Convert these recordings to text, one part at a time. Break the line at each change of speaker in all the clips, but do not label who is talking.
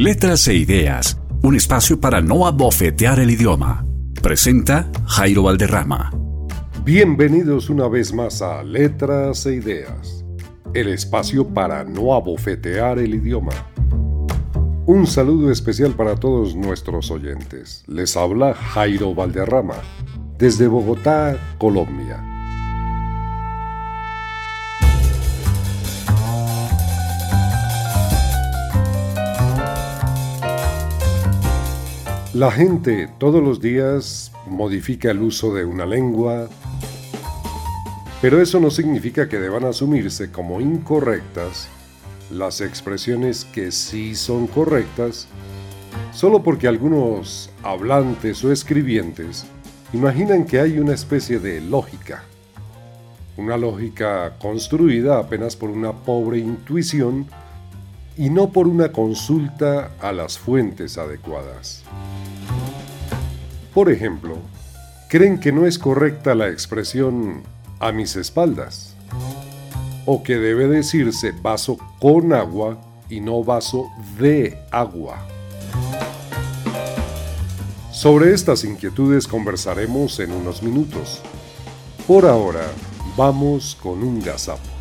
Letras e ideas. Un espacio para no abofetear el idioma. Presenta Jairo Valderrama.
Bienvenidos una vez más a Letras e Ideas, el espacio para no abofetear el idioma. Un saludo especial para todos nuestros oyentes. Les habla Jairo Valderrama, desde Bogotá, Colombia. La gente todos los días modifica el uso de una lengua, pero eso no significa que deban asumirse como incorrectas las expresiones que sí son correctas, solo porque algunos hablantes o escribientes imaginan que hay una especie de lógica, una lógica construida apenas por una pobre intuición y no por una consulta a las fuentes adecuadas. Por ejemplo, creen que no es correcta la expresión a mis espaldas. O que debe decirse vaso con agua y no vaso de agua. Sobre estas inquietudes conversaremos en unos minutos. Por ahora, vamos con un gazapo.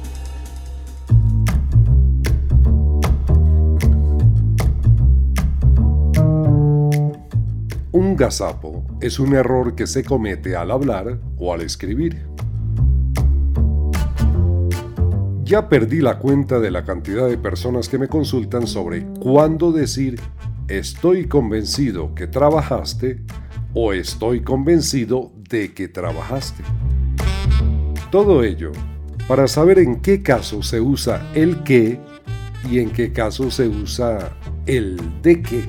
Gazapo es un error que se comete al hablar o al escribir. Ya perdí la cuenta de la cantidad de personas que me consultan sobre cuándo decir estoy convencido que trabajaste o estoy convencido de que trabajaste. Todo ello para saber en qué caso se usa el qué y en qué caso se usa el de qué.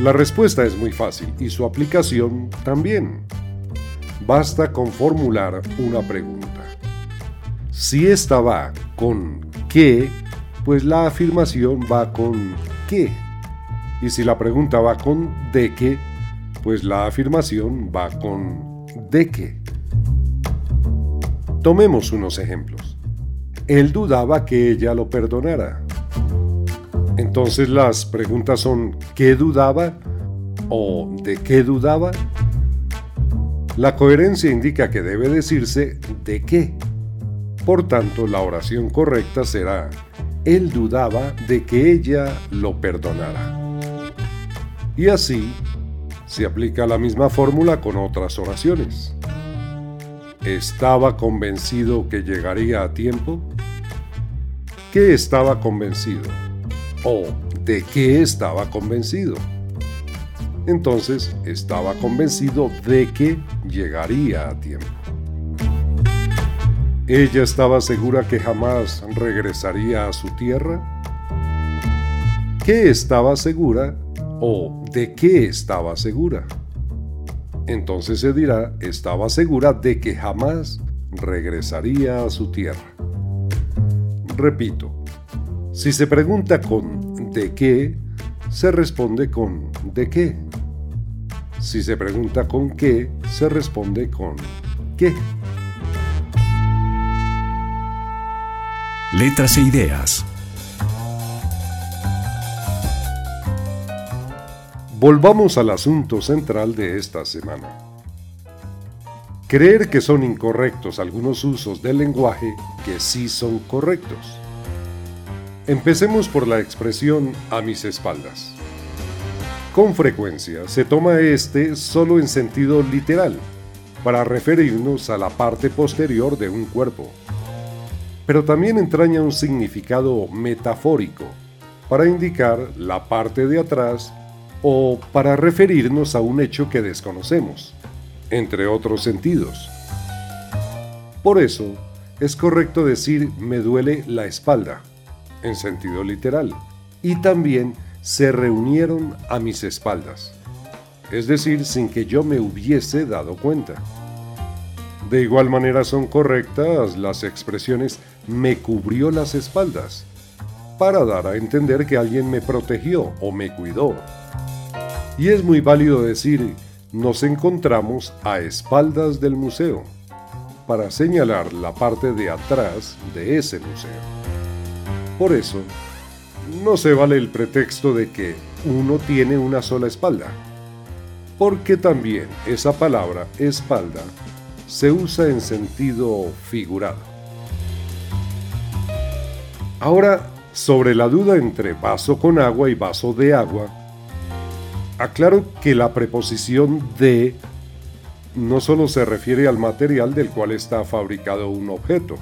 La respuesta es muy fácil y su aplicación también. Basta con formular una pregunta. Si esta va con qué, pues la afirmación va con qué. Y si la pregunta va con de qué, pues la afirmación va con de qué. Tomemos unos ejemplos. Él dudaba que ella lo perdonara. Entonces las preguntas son ¿qué dudaba? o ¿de qué dudaba? La coherencia indica que debe decirse ¿de qué? Por tanto, la oración correcta será, Él dudaba de que ella lo perdonara. Y así se aplica la misma fórmula con otras oraciones. ¿Estaba convencido que llegaría a tiempo? ¿Qué estaba convencido? ¿O de qué estaba convencido? Entonces, estaba convencido de que llegaría a tiempo. ¿Ella estaba segura que jamás regresaría a su tierra? ¿Qué estaba segura o de qué estaba segura? Entonces se dirá, estaba segura de que jamás regresaría a su tierra. Repito, si se pregunta con ¿de qué? se responde con ¿de qué? Si se pregunta con qué, se responde con ¿qué?
Letras e Ideas.
Volvamos al asunto central de esta semana. Creer que son incorrectos algunos usos del lenguaje que sí son correctos. Empecemos por la expresión a mis espaldas. Con frecuencia se toma este solo en sentido literal, para referirnos a la parte posterior de un cuerpo pero también entraña un significado metafórico para indicar la parte de atrás o para referirnos a un hecho que desconocemos, entre otros sentidos. Por eso, es correcto decir me duele la espalda, en sentido literal, y también se reunieron a mis espaldas, es decir, sin que yo me hubiese dado cuenta. De igual manera son correctas las expresiones me cubrió las espaldas, para dar a entender que alguien me protegió o me cuidó. Y es muy válido decir nos encontramos a espaldas del museo, para señalar la parte de atrás de ese museo. Por eso, no se vale el pretexto de que uno tiene una sola espalda, porque también esa palabra espalda se usa en sentido figurado. Ahora, sobre la duda entre vaso con agua y vaso de agua, aclaro que la preposición de no solo se refiere al material del cual está fabricado un objeto,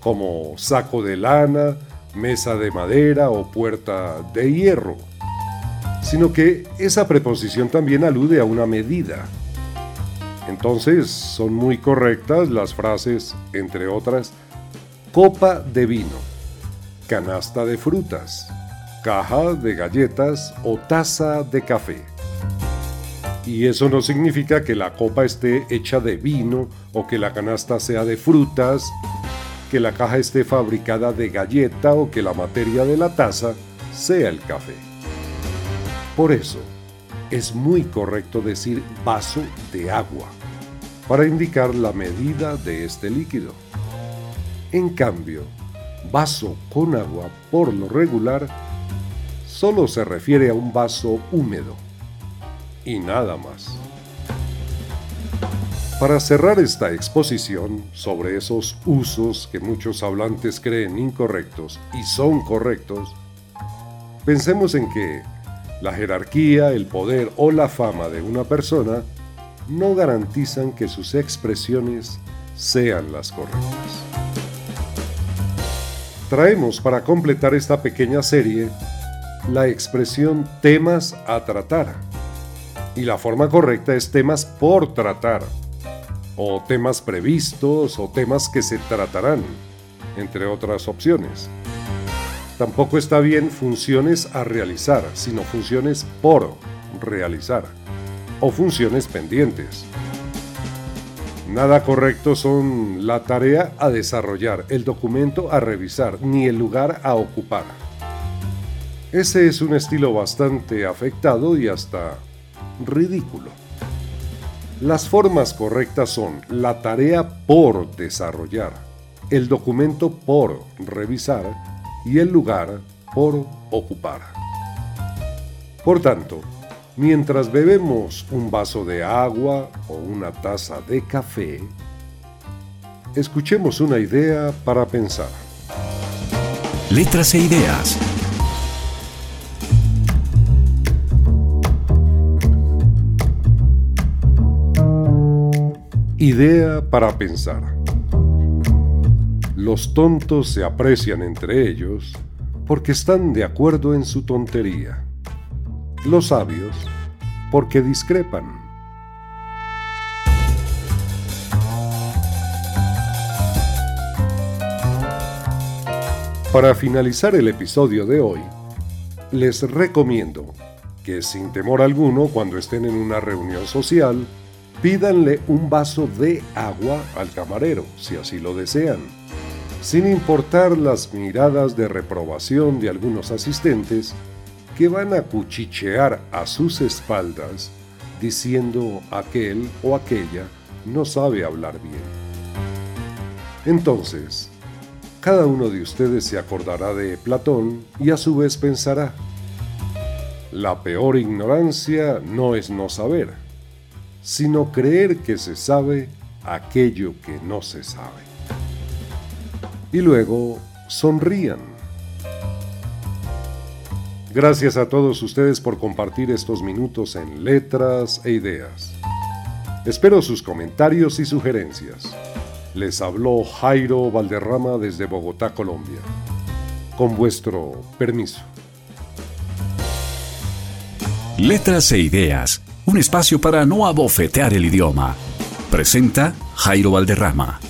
como saco de lana, mesa de madera o puerta de hierro, sino que esa preposición también alude a una medida. Entonces son muy correctas las frases, entre otras, copa de vino, canasta de frutas, caja de galletas o taza de café. Y eso no significa que la copa esté hecha de vino o que la canasta sea de frutas, que la caja esté fabricada de galleta o que la materia de la taza sea el café. Por eso, es muy correcto decir vaso de agua para indicar la medida de este líquido. En cambio, vaso con agua por lo regular solo se refiere a un vaso húmedo y nada más. Para cerrar esta exposición sobre esos usos que muchos hablantes creen incorrectos y son correctos, pensemos en que la jerarquía, el poder o la fama de una persona no garantizan que sus expresiones sean las correctas. Traemos para completar esta pequeña serie la expresión temas a tratar y la forma correcta es temas por tratar, o temas previstos, o temas que se tratarán, entre otras opciones. Tampoco está bien funciones a realizar, sino funciones por realizar, o funciones pendientes. Nada correcto son la tarea a desarrollar, el documento a revisar, ni el lugar a ocupar. Ese es un estilo bastante afectado y hasta ridículo. Las formas correctas son la tarea por desarrollar, el documento por revisar y el lugar por ocupar. Por tanto, mientras bebemos un vaso de agua o una taza de café, escuchemos una idea para pensar.
Letras e ideas.
Idea para pensar. Los tontos se aprecian entre ellos porque están de acuerdo en su tontería. Los sabios porque discrepan. Para finalizar el episodio de hoy, les recomiendo que sin temor alguno cuando estén en una reunión social, Pídanle un vaso de agua al camarero, si así lo desean. Sin importar las miradas de reprobación de algunos asistentes que van a cuchichear a sus espaldas diciendo aquel o aquella no sabe hablar bien. Entonces, cada uno de ustedes se acordará de Platón y a su vez pensará, la peor ignorancia no es no saber, sino creer que se sabe aquello que no se sabe. Y luego sonrían. Gracias a todos ustedes por compartir estos minutos en letras e ideas. Espero sus comentarios y sugerencias. Les habló Jairo Valderrama desde Bogotá, Colombia. Con vuestro permiso.
Letras e ideas un espacio para no abofetear el idioma. Presenta Jairo Valderrama.